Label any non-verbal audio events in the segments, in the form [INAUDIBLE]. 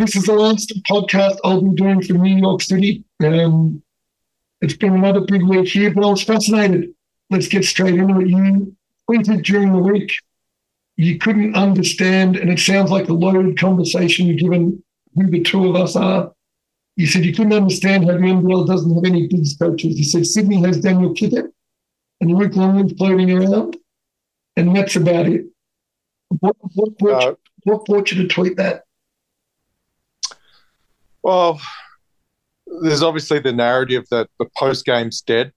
This is the last podcast I'll be doing for New York City. Um, it's been another big week here, but I was fascinated. Let's get straight into it. You tweeted during the week you couldn't understand, and it sounds like a loaded conversation you've given who the two of us are. You said you couldn't understand how the NBL doesn't have any big coaches. You said Sydney has Daniel Kickert and Luke Longley floating around, and that's about it. What, what, brought, uh, what brought you to tweet that? Well, there's obviously the narrative that the post game's dead.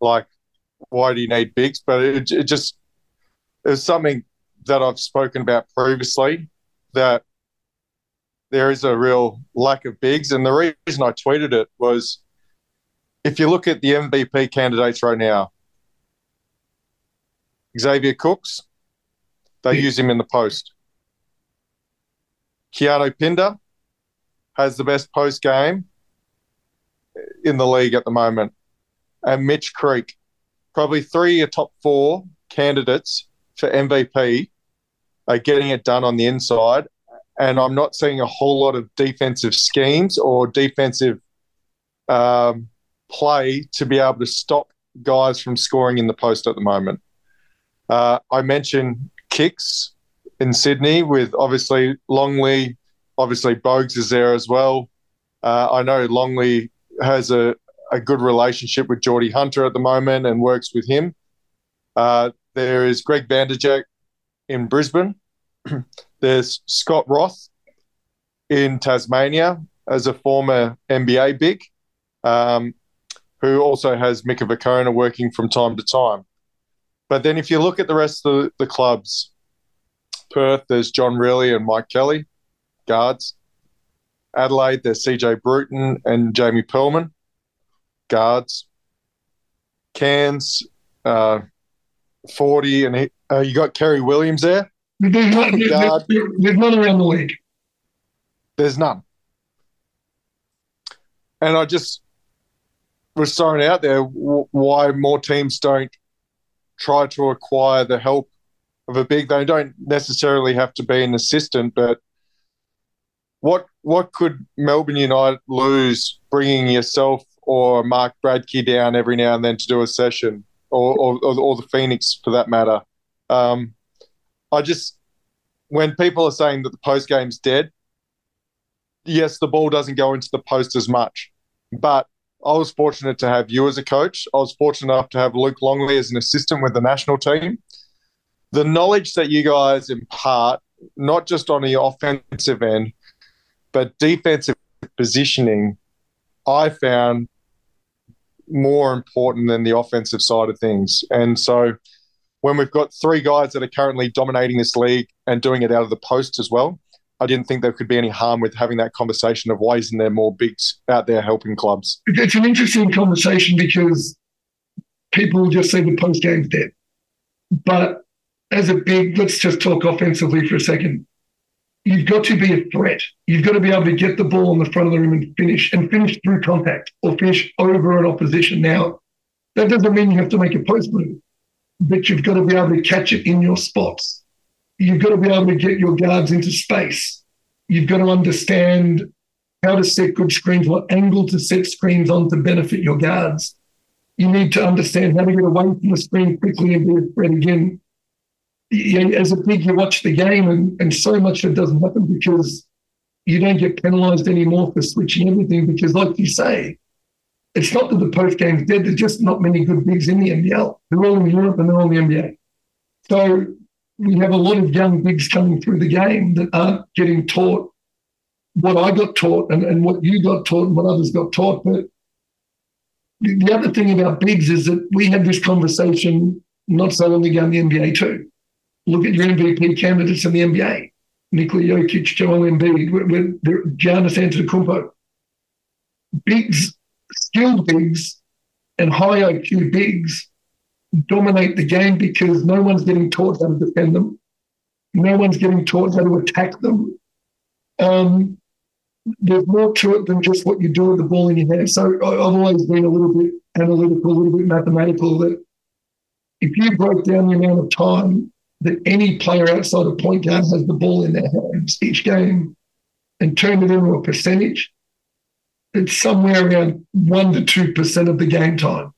Like, why do you need bigs? But it, it just was something that I've spoken about previously that there is a real lack of bigs. And the reason I tweeted it was if you look at the MVP candidates right now, Xavier Cooks, they use him in the post. Keanu Pinder has the best post game in the league at the moment. And Mitch Creek, probably three of top four candidates for MVP are getting it done on the inside and I'm not seeing a whole lot of defensive schemes or defensive um, play to be able to stop guys from scoring in the post at the moment. Uh, I mentioned kicks in Sydney with obviously Longley, obviously Bogues is there as well. Uh, I know Longley has a, a good relationship with Geordie Hunter at the moment and works with him. Uh, there is Greg Vanderjagt in Brisbane. [CLEARS THROAT] There's Scott Roth in Tasmania as a former NBA big, um, who also has Mika Vukona working from time to time. But then if you look at the rest of the, the clubs, Perth, there's John Rillie and Mike Kelly, guards. Adelaide, there's CJ Bruton and Jamie Pearlman, guards. Cairns, uh, 40, and he, uh, you got Kerry Williams there. There's, not, there's, there's none around the league. There's none. And I just was throwing out there why more teams don't try to acquire the help of a big. They don't necessarily have to be an assistant, but what what could Melbourne United lose bringing yourself or Mark Bradtke down every now and then to do a session, or or, or the Phoenix for that matter? Um, I just when people are saying that the post game's dead, yes, the ball doesn't go into the post as much, but I was fortunate to have you as a coach. I was fortunate enough to have Luke Longley as an assistant with the national team. The knowledge that you guys impart, not just on the offensive end, but defensive positioning, I found more important than the offensive side of things. And so when we've got three guys that are currently dominating this league and doing it out of the post as well, I didn't think there could be any harm with having that conversation of why isn't there more bigs out there helping clubs? It's an interesting conversation because people just say the post game's dead. But as a big, let's just talk offensively for a second. You've got to be a threat. You've got to be able to get the ball in the front of the rim and finish, and finish through contact or finish over an opposition. Now, that doesn't mean you have to make a post move but you've got to be able to catch it in your spots. You've got to be able to get your guards into space. You've got to understand how to set good screens, what angle to set screens on to benefit your guards. You need to understand how to get away from the screen quickly and be a threat again. As a big, you watch the game, and, and so much it doesn't happen because you don't get penalised anymore for switching everything. Because, like you say, it's not that the post game's dead. There's just not many good bigs in the NBL. They're all in Europe and they're all in the NBA. So we have a lot of young bigs coming through the game that aren't getting taught what I got taught and, and what you got taught and what others got taught. But the other thing about bigs is that we had this conversation not so long ago in the NBA too. Look at your MVP candidates in the NBA. Nikola Jokic, Joel Embiid, Giannis Antetokounmpo. Bigs skilled bigs and high IQ bigs dominate the game because no one's getting taught how to defend them. No one's getting taught how to attack them. Um, there's more to it than just what you do with the ball in your hand. So I've always been a little bit analytical, a little bit mathematical. That if you broke down the amount of time that any player outside of point guard has the ball in their hands each game, and turn it into a percentage, it's somewhere around 1% to 2% of the game time.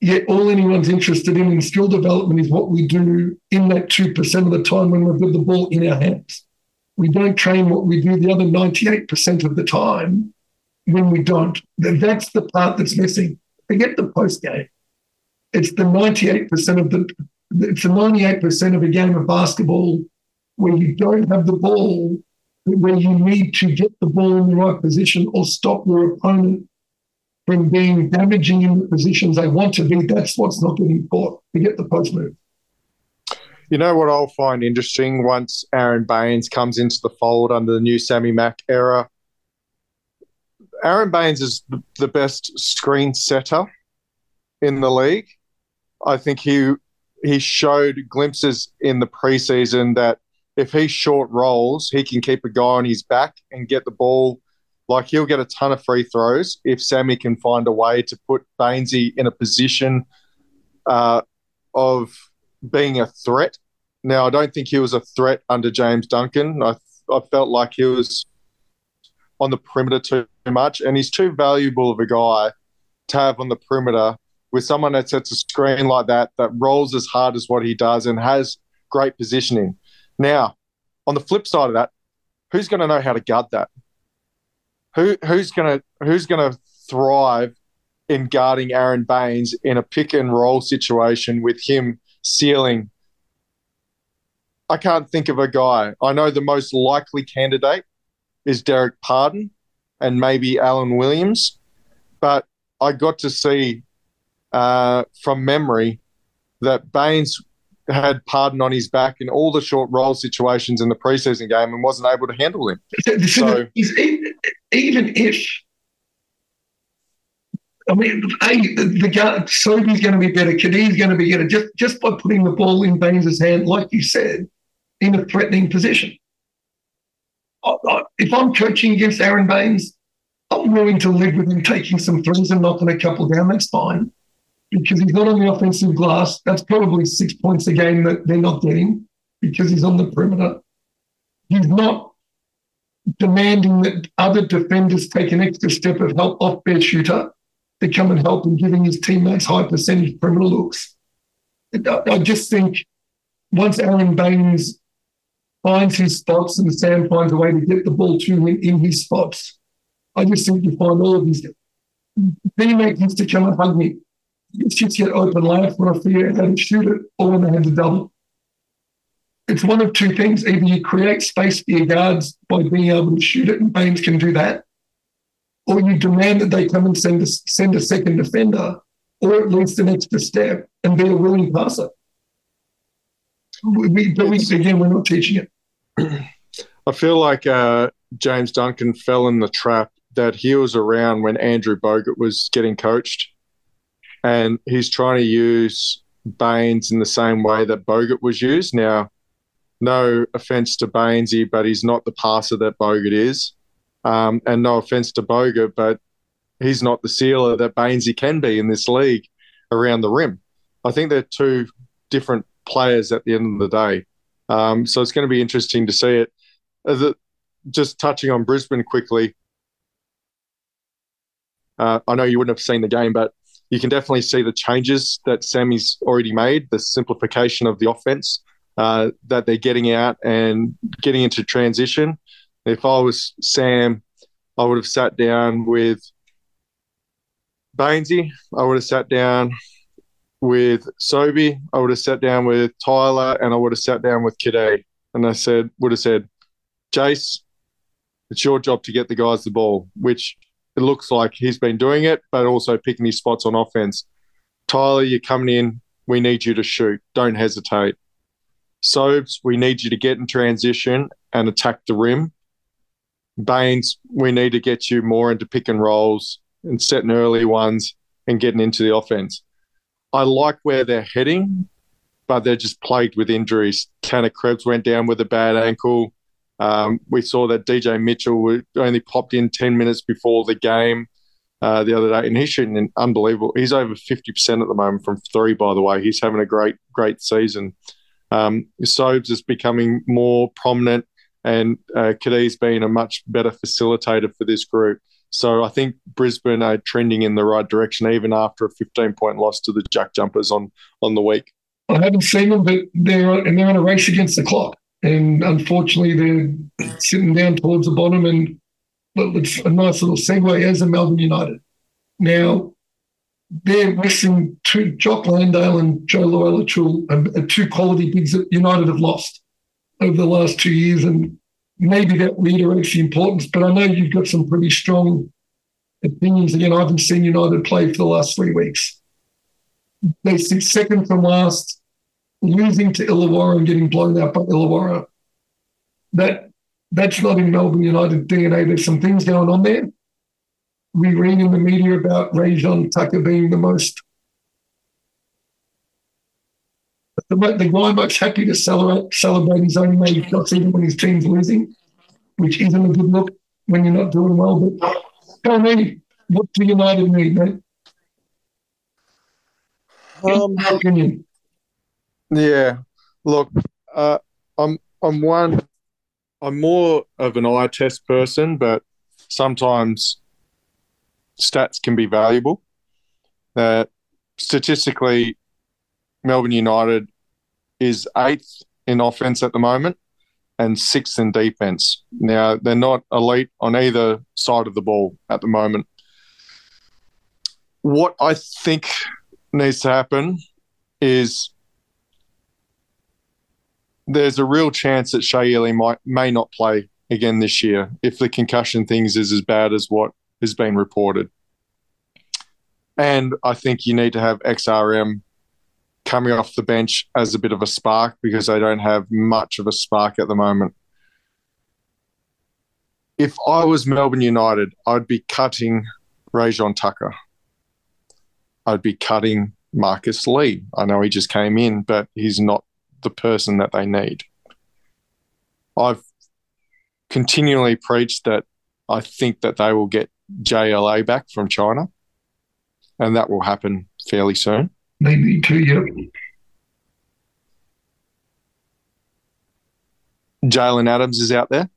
Yet all anyone's interested in in skill development is what we do in that 2% of the time when we've got the ball in our hands. We don't train what we do the other 98% of the time when we don't. That's the part that's missing. Forget the post game. It's the 98% of the it's the 98% of a game of basketball where you don't have the ball, where you need to get the ball in the right position or stop your opponent from being damaging in the positions they want to be. That's what's not getting caught. get the post move. You know what I'll find interesting once Aaron Baynes comes into the fold under the new Sammy Mack era? Aaron Baynes is the best screen setter in the league. I think he he showed glimpses in the preseason that if he short rolls, he can keep a guy on his back and get the ball. Like he'll get a ton of free throws if Sammy can find a way to put Baynesy in a position uh, of being a threat. Now, I don't think he was a threat under James Duncan. I, I felt like he was on the perimeter too much, and he's too valuable of a guy to have on the perimeter with someone that sets a screen like that, that rolls as hard as what he does and has great positioning. Now, on the flip side of that, who's going to know how to guard that? Who who's going to who's going to thrive in guarding Aaron Baynes in a pick and roll situation with him sealing? I can't think of a guy. I know the most likely candidate is Derek Pardon and maybe Alan Williams, but I got to see uh, from memory that Baynes had Pardon on his back in all the short roll situations in the preseason game and wasn't able to handle him. [LAUGHS] So, even if I mean, hey, the, the guy, Sobey's going to be better. Cadee's going to be better just, just by putting the ball in Baynes' hand, like you said, in a threatening position. I, I, if I'm coaching against Aaron Baynes, I'm willing to live with him taking some threes and knocking a couple down. That's fine because he's not on the offensive glass. That's probably six points a game that they're not getting because he's on the perimeter. He's not demanding that other defenders take an extra step of help off their shooter to come and help him, giving his teammates high percentage perimeter looks. I just think once Aaron Baynes finds his spots and Sam finds a way to get the ball to him in his spots, I just think you find all of these teammates used to come and hug me it's just yet open when I figure out how to shoot it or when they have the double. It's one of two things. Either you create space for your guards by being able to shoot it, and Baynes can do that, or you demand that they come and send a, send a second defender, or at least an extra step, and be a willing passer. We, but we, again, we're not teaching it. [CLEARS THROAT] I feel like uh, James Duncan fell in the trap that he was around when Andrew Bogut was getting coached and he's trying to use Baynes in the same way that Bogut was used. Now, no offense to Baynesy, but he's not the passer that Bogut is. Um, and no offense to Bogut, but he's not the sealer that Baynesy can be in this league around the rim. I think they're two different players at the end of the day. Um, so it's going to be interesting to see it. Just touching on Brisbane quickly, uh, I know you wouldn't have seen the game, but you can definitely see the changes that Sammy's already made, the simplification of the offense uh, that they're getting out and getting into transition. If I was Sam, I would have sat down with Baynesy. I would have sat down with Sobey. I would have sat down with Tyler, and I would have sat down with Cadee. And I said, would have said, Jace, it's your job to get the guys the ball, which it looks like he's been doing it, but also picking his spots on offense. Tyler, you're coming in. We need you to shoot. Don't hesitate. Sobes, we need you to get in transition and attack the rim. Baynes, we need to get you more into pick and rolls and setting early ones and getting into the offense. I like where they're heading, but they're just plagued with injuries. Tanner Krebs went down with a bad ankle. Um, we saw that DJ Mitchell only popped in 10 minutes before the game uh, the other day, and he's shooting unbelievable. He's over 50% at the moment from three, by the way. He's having a great, great season. Um, Sobes is becoming more prominent and uh, Cadee's been a much better facilitator for this group. So I think Brisbane are trending in the right direction, even after a 15 point loss to the Jack Jumpers on on the week. I haven't seen them, but they're and they're in a race against the clock, and unfortunately they're sitting down towards the bottom. And well, it's a nice little segue as a Melbourne United. Now they're missing two Jock Landale and Joe Loiero, um, two quality bigs that United have lost over the last two years, and maybe that reiterates the importance. But I know you've got some pretty strong opinions. Again, I haven't seen United play for the last three weeks. They sit second from last, losing to Illawarra and getting blown out by Illawarra. That that's not in Melbourne United DNA. There's some things going on there. We read in the media about Rayjon Tucker being the most the, the guy most happy to celebrate, celebrate his own made shots even when his team's losing, which isn't a good look when you're not doing well. But tell me, what do United need, mate? Um, opinion. Yeah, look, uh, I'm I'm one. I'm more of an eye test person, but sometimes stats can be valuable. That statistically, Melbourne United is eighth in offense at the moment and sixth in defense. Now, they're not elite on either side of the ball at the moment. What I think needs to happen is there's a real chance that Shea Ili might may not play again this year if the concussion things is as bad as what has been reported. And I think you need to have XRM coming off the bench as a bit of a spark because they don't have much of a spark at the moment. If I was Melbourne United, I'd be cutting Rayjon Tucker. I'd be cutting Marcus Lee. I know he just came in, but he's not the person that they need. I've continually preached that I think that they will get JLA back from China, and that will happen fairly soon. Need to, yep. Jalen Adams is out there.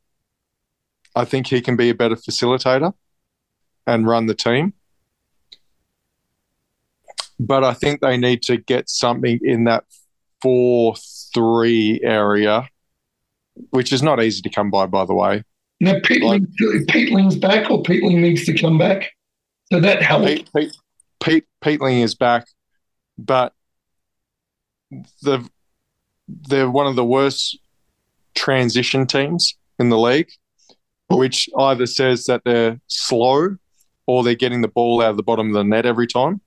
I think he can be a better facilitator and run the team. But I think they need to get something in that 4 3 area, which is not easy to come by, by the way. Now, Peatling, like, Peatling's back or Peatling needs to come back. So that helps. Pete, Pete, Pete, Peatling is back but the they're one of the worst transition teams in the league, which either says that they're slow or they're getting the ball out of the bottom of the net every time.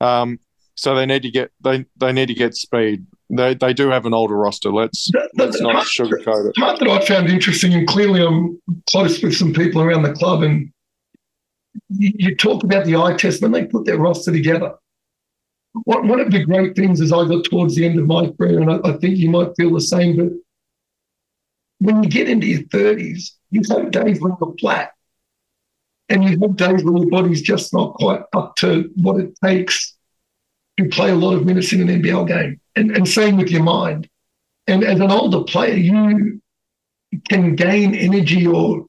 Um, so they need to get they they need to get speed. They they do have an older roster. Let's let's not sugarcoat it. Part that I found interesting, and clearly I'm close with some people around the club, and you, you talk about the eye test when they put their roster together one of the great things as I got towards the end of my career, and I, I think you might feel the same, but when you get into your 30s, you have days when you're flat. And you have days when your body's just not quite up to what it takes to play a lot of minutes in an NBL game. And, and same with your mind. And as an older player, you can gain energy or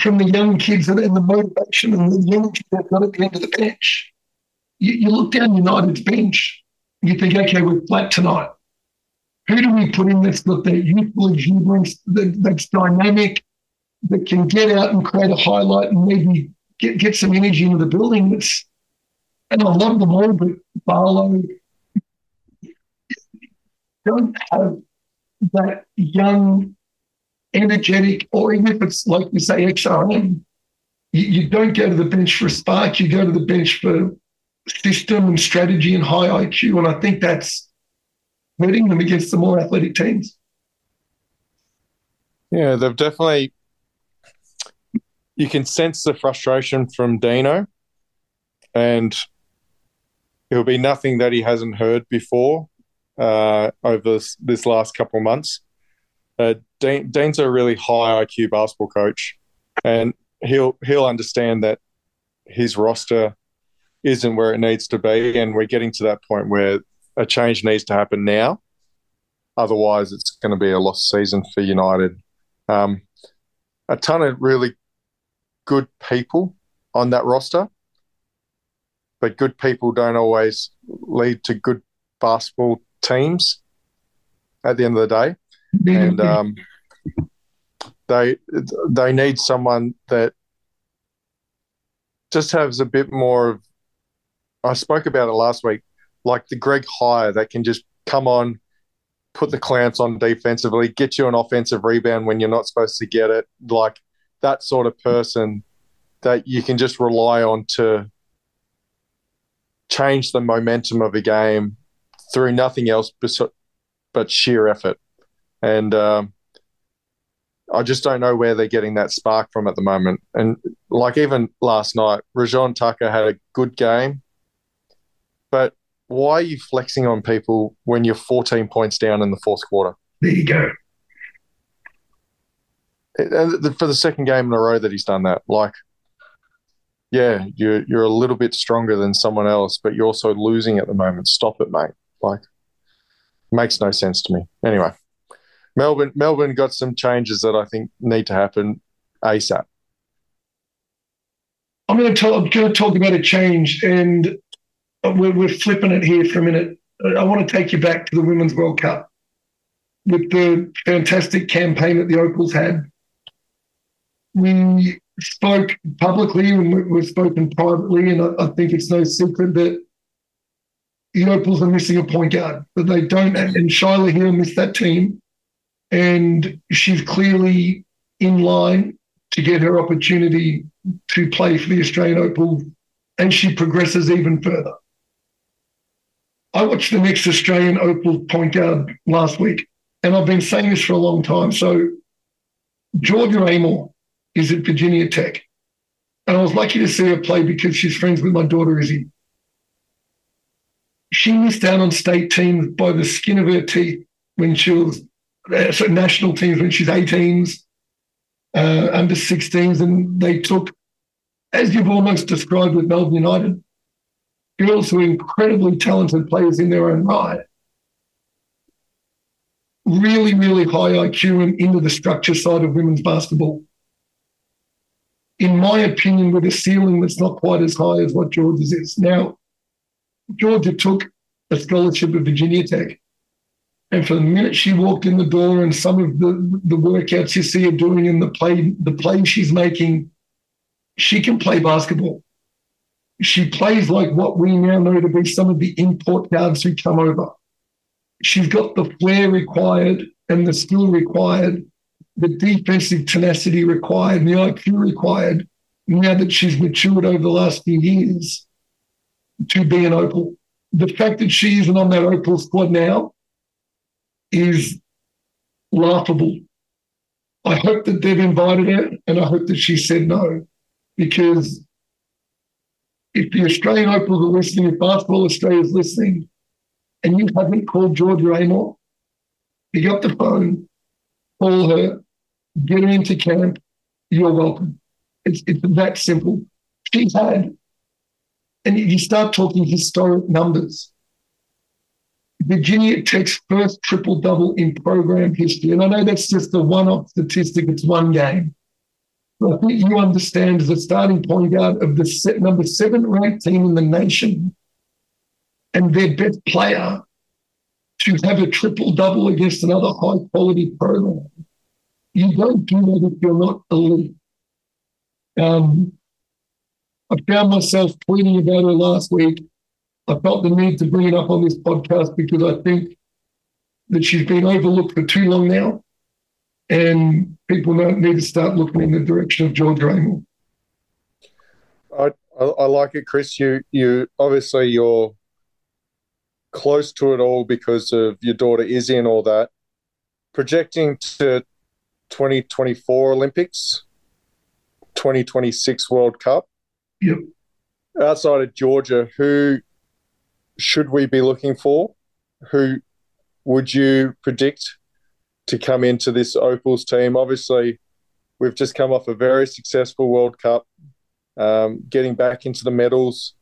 from the young kids and, and the motivation and the energy they've got at the end of the bench you, you look down United's bench, you think, okay, we're flat tonight. Who do we put in that's got that youthful exuberance, that, that's dynamic, that can get out and create a highlight and maybe get, get some energy into the building? That's and lot of them all, but Barlow don't have that young, energetic, or even if it's like you say, XRM, you, you don't go to the bench for spark, you go to the bench for system and strategy and high IQ. And I think that's hurting them against the more athletic teams. Yeah, they've definitely. You can sense the frustration from Dino, and it'll be nothing that he hasn't heard before uh, over this, this, last couple of months. Uh, Dean, Dean's a really high IQ basketball coach, and he'll he'll understand that his roster isn't where it needs to be, and we're getting to that point where a change needs to happen now. Otherwise, it's going to be a lost season for United. Um, a ton of really good people on that roster, but good people don't always lead to good basketball teams at the end of the day. And um, they they need someone that just has a bit more of. I spoke about it last week, like the Greg Hire that can just come on, put the clamps on defensively, get you an offensive rebound when you're not supposed to get it, like that sort of person that you can just rely on to change the momentum of a game through nothing else but sheer effort. And um, I just don't know where they're getting that spark from at the moment. And like even last night, Rayjon Tucker had a good game, but why are you flexing on people when you're 14 points down in the fourth quarter? There you go. For the second game in a row that he's done that, like, yeah, mm-hmm. you're you're a little bit stronger than someone else, but you're also losing at the moment. Stop it, mate. Like, makes no sense to me. Anyway. Melbourne Melbourne got some changes that I think need to happen ASAP. I'm going to talk, I'm going to talk about a change, and we're, we're flipping it here for a minute. I want to take you back to the Women's World Cup with the fantastic campaign that the Opals had. We spoke publicly and we've spoken privately, and I, I think it's no secret that the Opals are missing a point guard, but they don't. And Shyla Heal missed that team and she's clearly in line to get her opportunity to play for the Australian Opals and she progresses even further. I watched the next Australian Opal point guard last week, and I've been saying this for a long time. So, Georgia Amoore is at Virginia Tech, and I was lucky to see her play because she's friends with my daughter Izzy. She missed out on state teams by the skin of her teeth when she was uh, so national teams when she's 18s, uh, under 16s, and they took, as you've almost described with Melbourne United, girls who are incredibly talented players in their own right, really, really high IQ and into the structure side of women's basketball. In my opinion, with a ceiling that's not quite as high as what Georgia's is. Now, Georgia took a scholarship at Virginia Tech and for the minute she walked in the door and some of the, the workouts you see her doing and the play, the play she's making, she can play basketball. She plays like what we now know to be some of the import guards who come over. She's got the flair required and the skill required, the defensive tenacity required, and the IQ required now that she's matured over the last few years to be an Opal. The fact that she isn't on that Opal squad now is laughable. I hope that they've invited her and I hope that she said no because if the Australian Opals are listening, if Basketball Australia is listening, and you haven't called Georgia Amoore, pick up the phone, call her, get into camp, you're welcome. It's, it's that simple. She's had, and you start talking historic numbers. Virginia Tech's first triple double in program history. And I know that's just a one off statistic, it's one game. But I think you understand as a starting point guard of the set, number seven ranked team in the nation and their best player to have a triple double against another high quality program. You don't do that if you're not elite. Um, I found myself tweeting about her last week I felt the need to bring it up on this podcast because I think that she's been overlooked for too long now, and people need to start looking in the direction of Georgia Amoore. I, I, I like it, Chris. You you obviously you're close to it all because of your daughter Izzy and all that. Projecting to 2024 Olympics, 2026 World Cup. Yep. Outside of Georgia, who should we be looking for? Who would you predict to come into this Opals team? Obviously, we've just come off a very successful World Cup, um, getting back into the medals,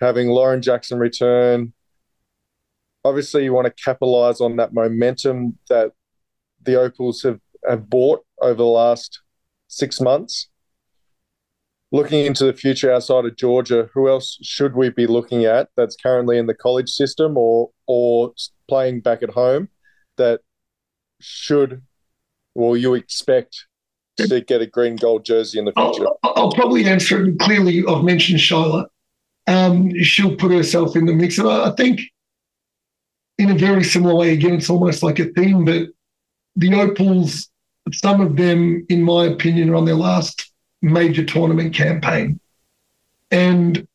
having Lauren Jackson return. obviously you want to capitalize on that momentum that the Opals have, have bought over the last six months. Looking into the future outside of Georgia, who else should we be looking at that's currently in the college system or or playing back at home that should, well, you expect to get a green gold jersey in the future? I'll, I'll probably answer it clearly. I've mentioned Shyla. Um, she'll put herself in the mix. And I, I think in a very similar way, again, it's almost like a theme, but the Opals, some of them, in my opinion, are on their last major tournament campaign. And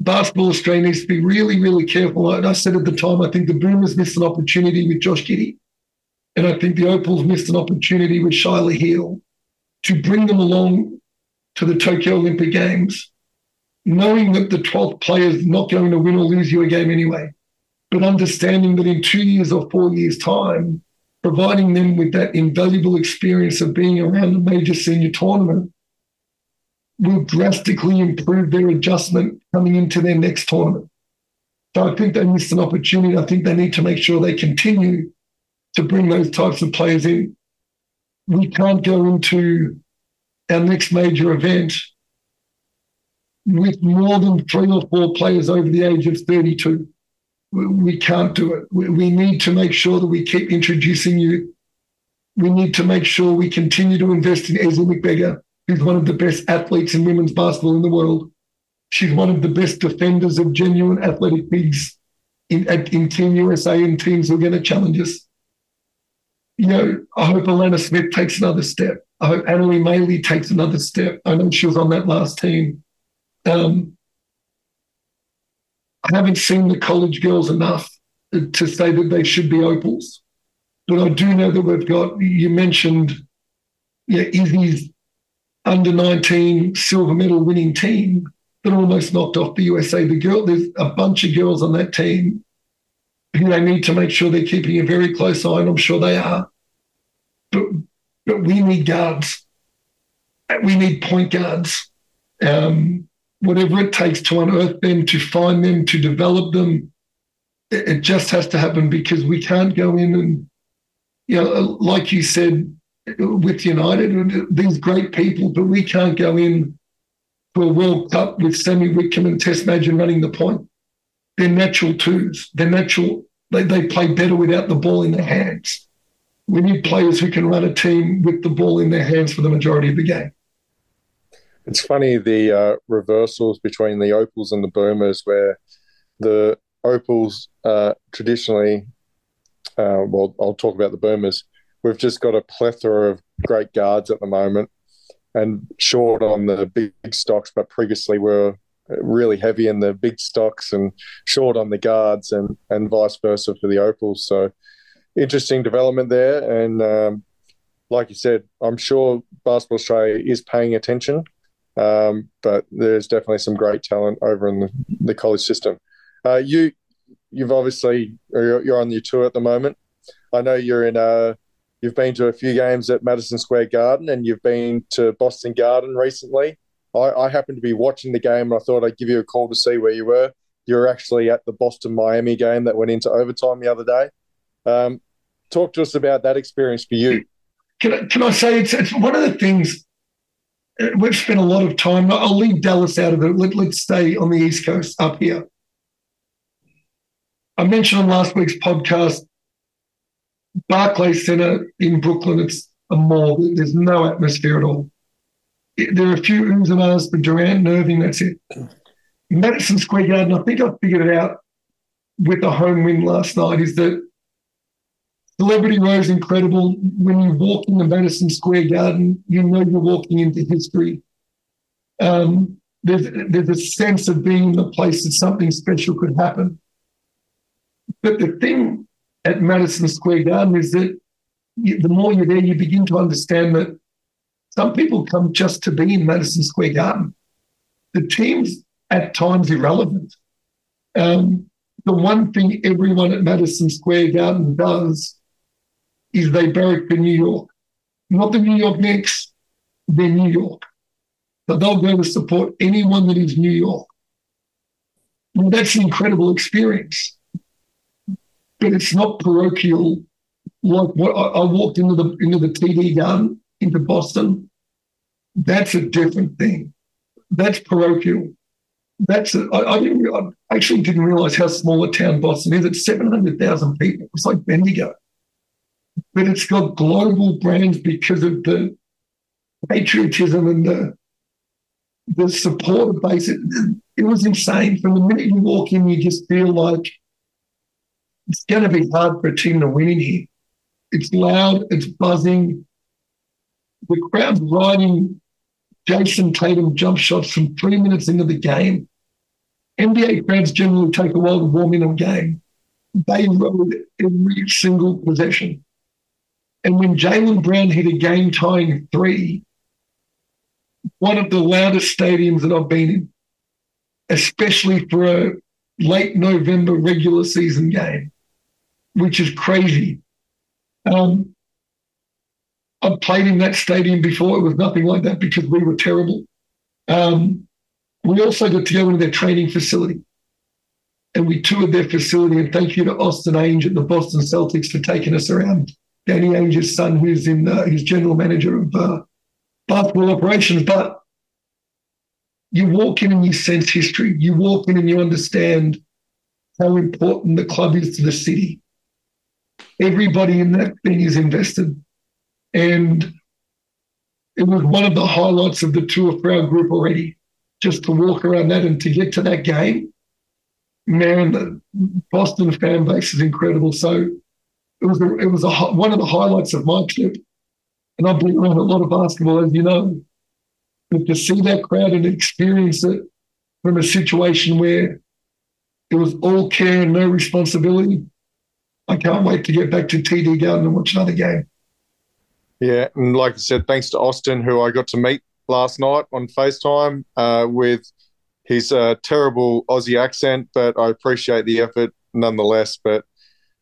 Basketball Australia needs to be really, really careful. And I said at the time, I think the Boomers missed an opportunity with Josh Giddey. And I think the Opals missed an opportunity with Shyla Heal to bring them along to the Tokyo Olympic Games, knowing that the 12th player is not going to win or lose you a game anyway but understanding that in two years or four years' time, providing them with that invaluable experience of being around a major senior tournament will drastically improve their adjustment coming into their next tournament. So I think they missed an opportunity. I think they need to make sure they continue to bring those types of players in. We can't go into our next major event with more than three or four players over the age of 32 we can't do it. We need to make sure that we keep introducing you. We need to make sure we continue to invest in Ezi Magbegor, who's one of the best athletes in women's basketball in the world. She's one of the best defenders of genuine athletic bigs in, in Team USA and teams who are going to challenge us. You know, I hope Alanna Smith takes another step. I hope Anneli Maley takes another step. I know she was on that last team. Um, I haven't seen the college girls enough to say that they should be opals. But I do know that we've got, you mentioned yeah, Izzy's under 19 silver medal winning team that almost knocked off the USA. The girl, there's a bunch of girls on that team who they need to make sure they're keeping a very close eye, and I'm sure they are. But but we need guards. We need point guards. Um, whatever it takes to unearth them, to find them, to develop them. It, it just has to happen because we can't go in and, you know, like you said with United, these great people, but we can't go in to a World Cup with Sammy Whitcomb and Tess Madgen running the point. They're natural twos. They're natural. They, they play better without the ball in their hands. We need players who can run a team with the ball in their hands for the majority of the game. It's funny the uh, reversals between the opals and the boomers, where the opals uh, traditionally, uh, well, I'll talk about the boomers. We've just got a plethora of great guards at the moment, and short on the big stocks. But previously, we are really heavy in the big stocks and short on the guards, and and vice versa for the opals. So interesting development there, and um, like you said, I'm sure Basketball Australia is paying attention um, but there's definitely some great talent over in the, the college system. Uh, you, you've obviously you're, you're, on your tour at the moment. I know you're in a. Uh, you've been to a few games at Madison Square Garden, and you've been to Boston Garden recently. I, I happened to be watching the game, and I thought I'd give you a call to see where you were. You were actually at the Boston Miami game that went into overtime the other day. Um, talk to us about that experience for you. Can I, can I say it's, it's one of the things we've spent a lot of time. I'll leave Dallas out of it. Let, let's stay on the East Coast up here. I mentioned on last week's podcast, Barclays Center in Brooklyn, it's a mall. There's no atmosphere at all. There are a few oohs and ahs for Durant and Irving, that's it. Madison Square Garden, I think I figured it out with the home win last night, is that Celebrity Row is incredible. When you walk in the Madison Square Garden, you know you're walking into history. Um, there's, there's a sense of being in the place that something special could happen. But the thing at Madison Square Garden is that you, the more you're there, you begin to understand that some people come just to be in Madison Square Garden. The team's at times irrelevant. Um, the one thing everyone at Madison Square Garden does is barrack for New York. Not the New York Knicks, they're New York. But they'll go to support anyone that is New York. Well, that's an incredible experience. but it's not parochial like what I, I walked into the into the TD garden into Boston. That's a different thing. That's parochial. That's a, I, I, didn't, I actually didn't realize how small a town Boston is. It's seven hundred thousand people. It's like Bendigo, but it's got global brands because of the patriotism and the the supporter base. It, it was insane. From the minute you walk in, you just feel like it's going to be hard for a team to win in here. It's loud, it's buzzing. The crowd's riding Jayson Tatum jump shots from three minutes into the game. NBA crowds generally take a while to warm in a game. They rode every single possession. And when Jaylen Brown hit a game tying three, one of the loudest stadiums that I've been in, especially for a late November regular season game, which is crazy. Um, I've played in that stadium before. It was nothing like that because we were terrible. Um, we also got to go into their training facility and we toured their facility. And thank you to Austin Ainge at the Boston Celtics for taking us around. Danny Ainge's son, who's in, uh, general manager of uh, basketball operations. But you walk in and you sense history. You walk in and you understand how important the club is to the city. Everybody in that thing is invested. And it was one of the highlights of the tour for our group already, just to walk around that and to get to that game. Man, the Boston fan base is incredible. So it was a, it was a, one of the highlights of my trip. And I've been around a lot of basketball, as you know. But to see that crowd and experience it from a situation where it was all care and no responsibility, I can't wait to get back to TD Garden and watch another game. Yeah, and like I said, thanks to Austin, who I got to meet last night on FaceTime uh, with his uh, terrible Aussie accent, but I appreciate the effort nonetheless. But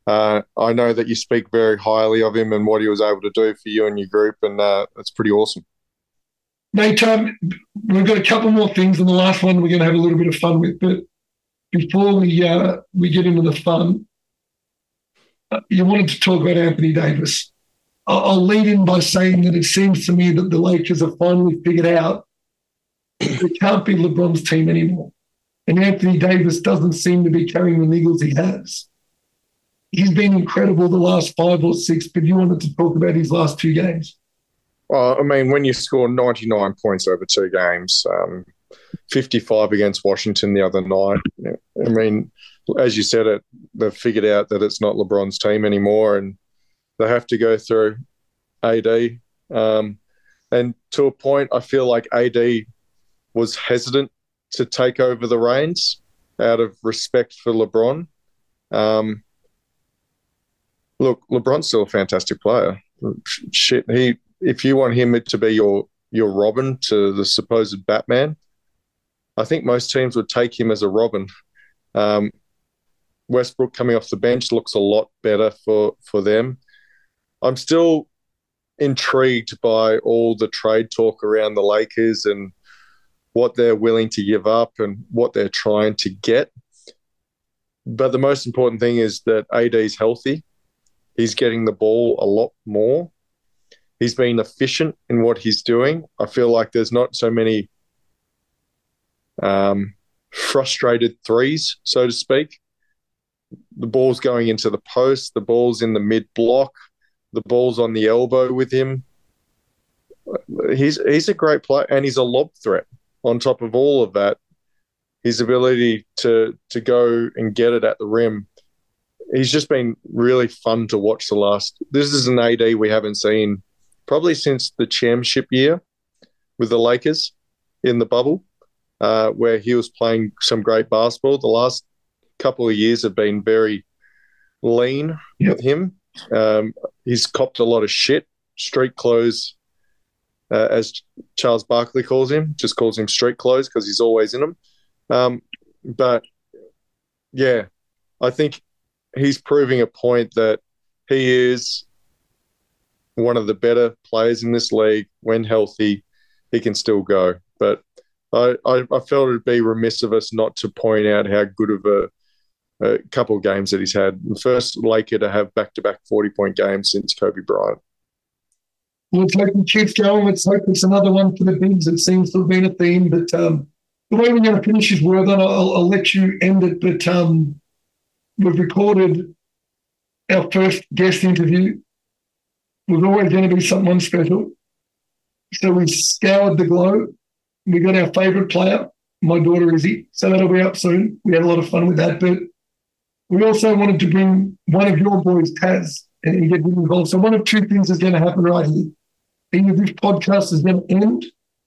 uh, I know that you speak very highly of him and what he was able to do for you and your group, and uh, that's pretty awesome. Mate, um, we've got a couple more things, and the last one we're going to have a little bit of fun with. But before we uh, we get into the fun, uh, you wanted to talk about Anthony Davis. I'll lead in by saying that it seems to me that the Lakers have finally figured out it can't be LeBron's team anymore. And Anthony Davis doesn't seem to be carrying the niggles he has. He's been incredible the last five or six, but you wanted to talk about his last two games. Well, I mean, when you score 99 points over two games, um, 55 against Washington the other night, I mean, as you said it, they've figured out that it's not LeBron's team anymore. And they have to go through AD. Um, and to a point, I feel like AD was hesitant to take over the reins out of respect for LeBron. Um, look, LeBron's still a fantastic player. Shit, he if you want him to be your your Robin to the supposed Batman, I think most teams would take him as a Robin. Um, Westbrook coming off the bench looks a lot better for for them. I'm still intrigued by all the trade talk around the Lakers and what they're willing to give up and what they're trying to get. But the most important thing is that AD is healthy. He's getting the ball a lot more. He's been efficient in what he's doing. I feel like there's not so many um, frustrated threes, so to speak. The ball's going into the post, the ball's in the mid block the ball's on the elbow with him. He's he's a great player and he's a lob threat. On top of all of that, his ability to to go and get it at the rim. He's just been really fun to watch the last. This is an AD we haven't seen probably since the championship year with the Lakers in the bubble, uh, where he was playing some great basketball. The last couple of years have been very lean yep. with him. Um, he's copped a lot of shit, street clothes, uh, as Charles Barkley calls him, just calls him street clothes because he's always in them. Um, but yeah, I think he's proving a point that he is one of the better players in this league. When healthy, he can still go. But I, I, I felt it'd be remiss of us not to point out how good of a a couple of games that he's had. The first Laker to have back to back 40 point games since Kobe Bryant. Let's hope it keeps going. Let's hope it's another one for the Bigs. It seems to have been a theme. But um, the way we're going to finish is word on, I'll, I'll, let you end it. But um, we've recorded our first guest interview. We're always going to be someone special. So we scoured the globe. We got our favourite player, my daughter Izzy. So that'll be up soon. We had a lot of fun with that. But we also wanted to bring one of your boys, Taz, and get involved. So one of two things is going to happen right here either this podcast is going to end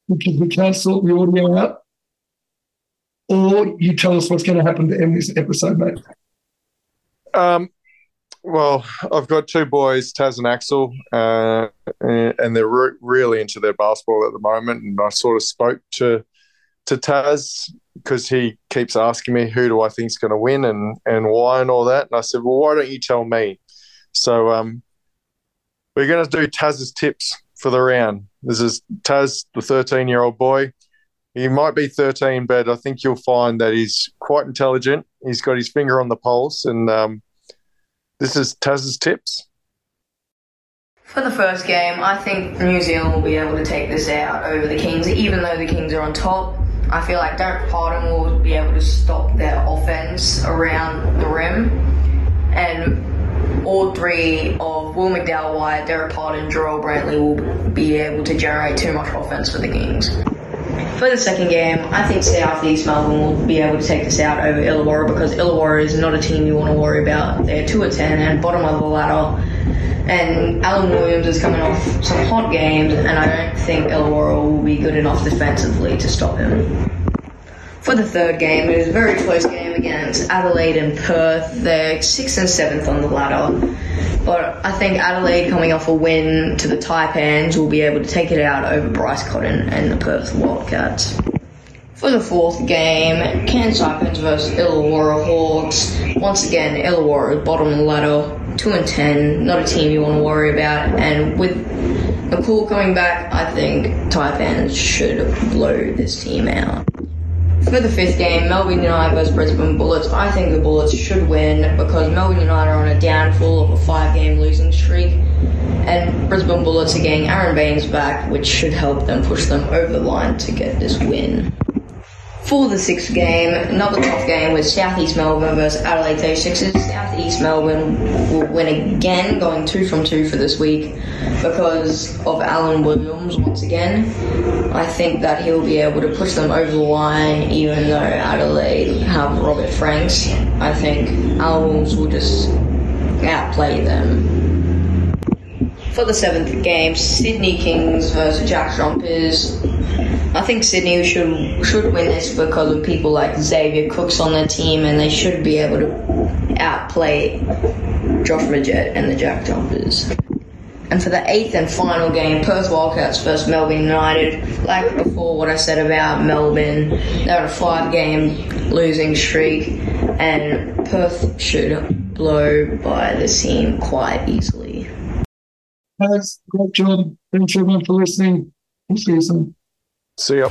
because we can't sort the audio out, or you tell us what's going to happen to end this episode, mate. Um, well, I've got two boys, Taz and Axel, uh, and they're re- really into their basketball at the moment. And I sort of spoke to to Taz because he keeps asking me who do I think is going to win and and why and all that. And I said, well, why don't you tell me? So um, we're going to do Taz's tips for the round. This is Taz, the 13 year old boy. He might be 13, but I think you'll find that he's quite intelligent. He's got his finger on the pulse, and um, this is Taz's tips. For the first game, I think New Zealand will be able to take this out over the Kings, even though the Kings are on top. I feel like Dererk Pardon will be able to stop their offense around the rim. And all three of Will McDowell White, Dererk Pardon, Jarrell Brantley will be able to generate too much offense for the Kings. For the second game, I think South East Melbourne will be able to take this out over Illawarra because Illawarra is not a team you want to worry about. They're 2 at 10 and bottom of the ladder. And Alan Williams is coming off some hot games, and I don't think Illawarra will be good enough defensively to stop him for the third game. It was a very close game against Adelaide and Perth. They're sixth and seventh on the ladder. But I think Adelaide coming off a win to the Taipans will be able to take it out over Bryce Cotton and the Perth Wildcats. For the fourth game, Cairns Taipans versus Illawarra Hawks. Once again, Illawarra bottom of the ladder, 2 and 10, not a team you want to worry about. And with McCool coming back, I think Taipans should blow this team out. For the fifth game, Melbourne United versus Brisbane Bullets. I think the Bullets should win because Melbourne United are on a downfall of a five-game losing streak, and Brisbane Bullets are getting Aaron Baynes back, which should help them push them over the line to get this win. For the sixth game, another tough game with Southeast Melbourne versus Adelaide 36ers. Southeast Melbourne will win again, going two from two for this week because of Alan Williams once again. I think that he'll be able to push them over the line even though Adelaide have Robert Franks. I think Alan will just outplay them. For the seventh game, Sydney Kings versus Jack Jumpers. I think Sydney should should win this because of people like Xavier Cooks on their team, and they should be able to outplay Josh Magette and the Jack Jumpers. And for the eighth and final game, Perth Wildcats versus Melbourne United. Like before, what I said about Melbourne, they're a five-game losing streak, and Perth should blow by the team quite easily. Thanks, great job. Thanks everyone for listening. We'll see you soon. See ya.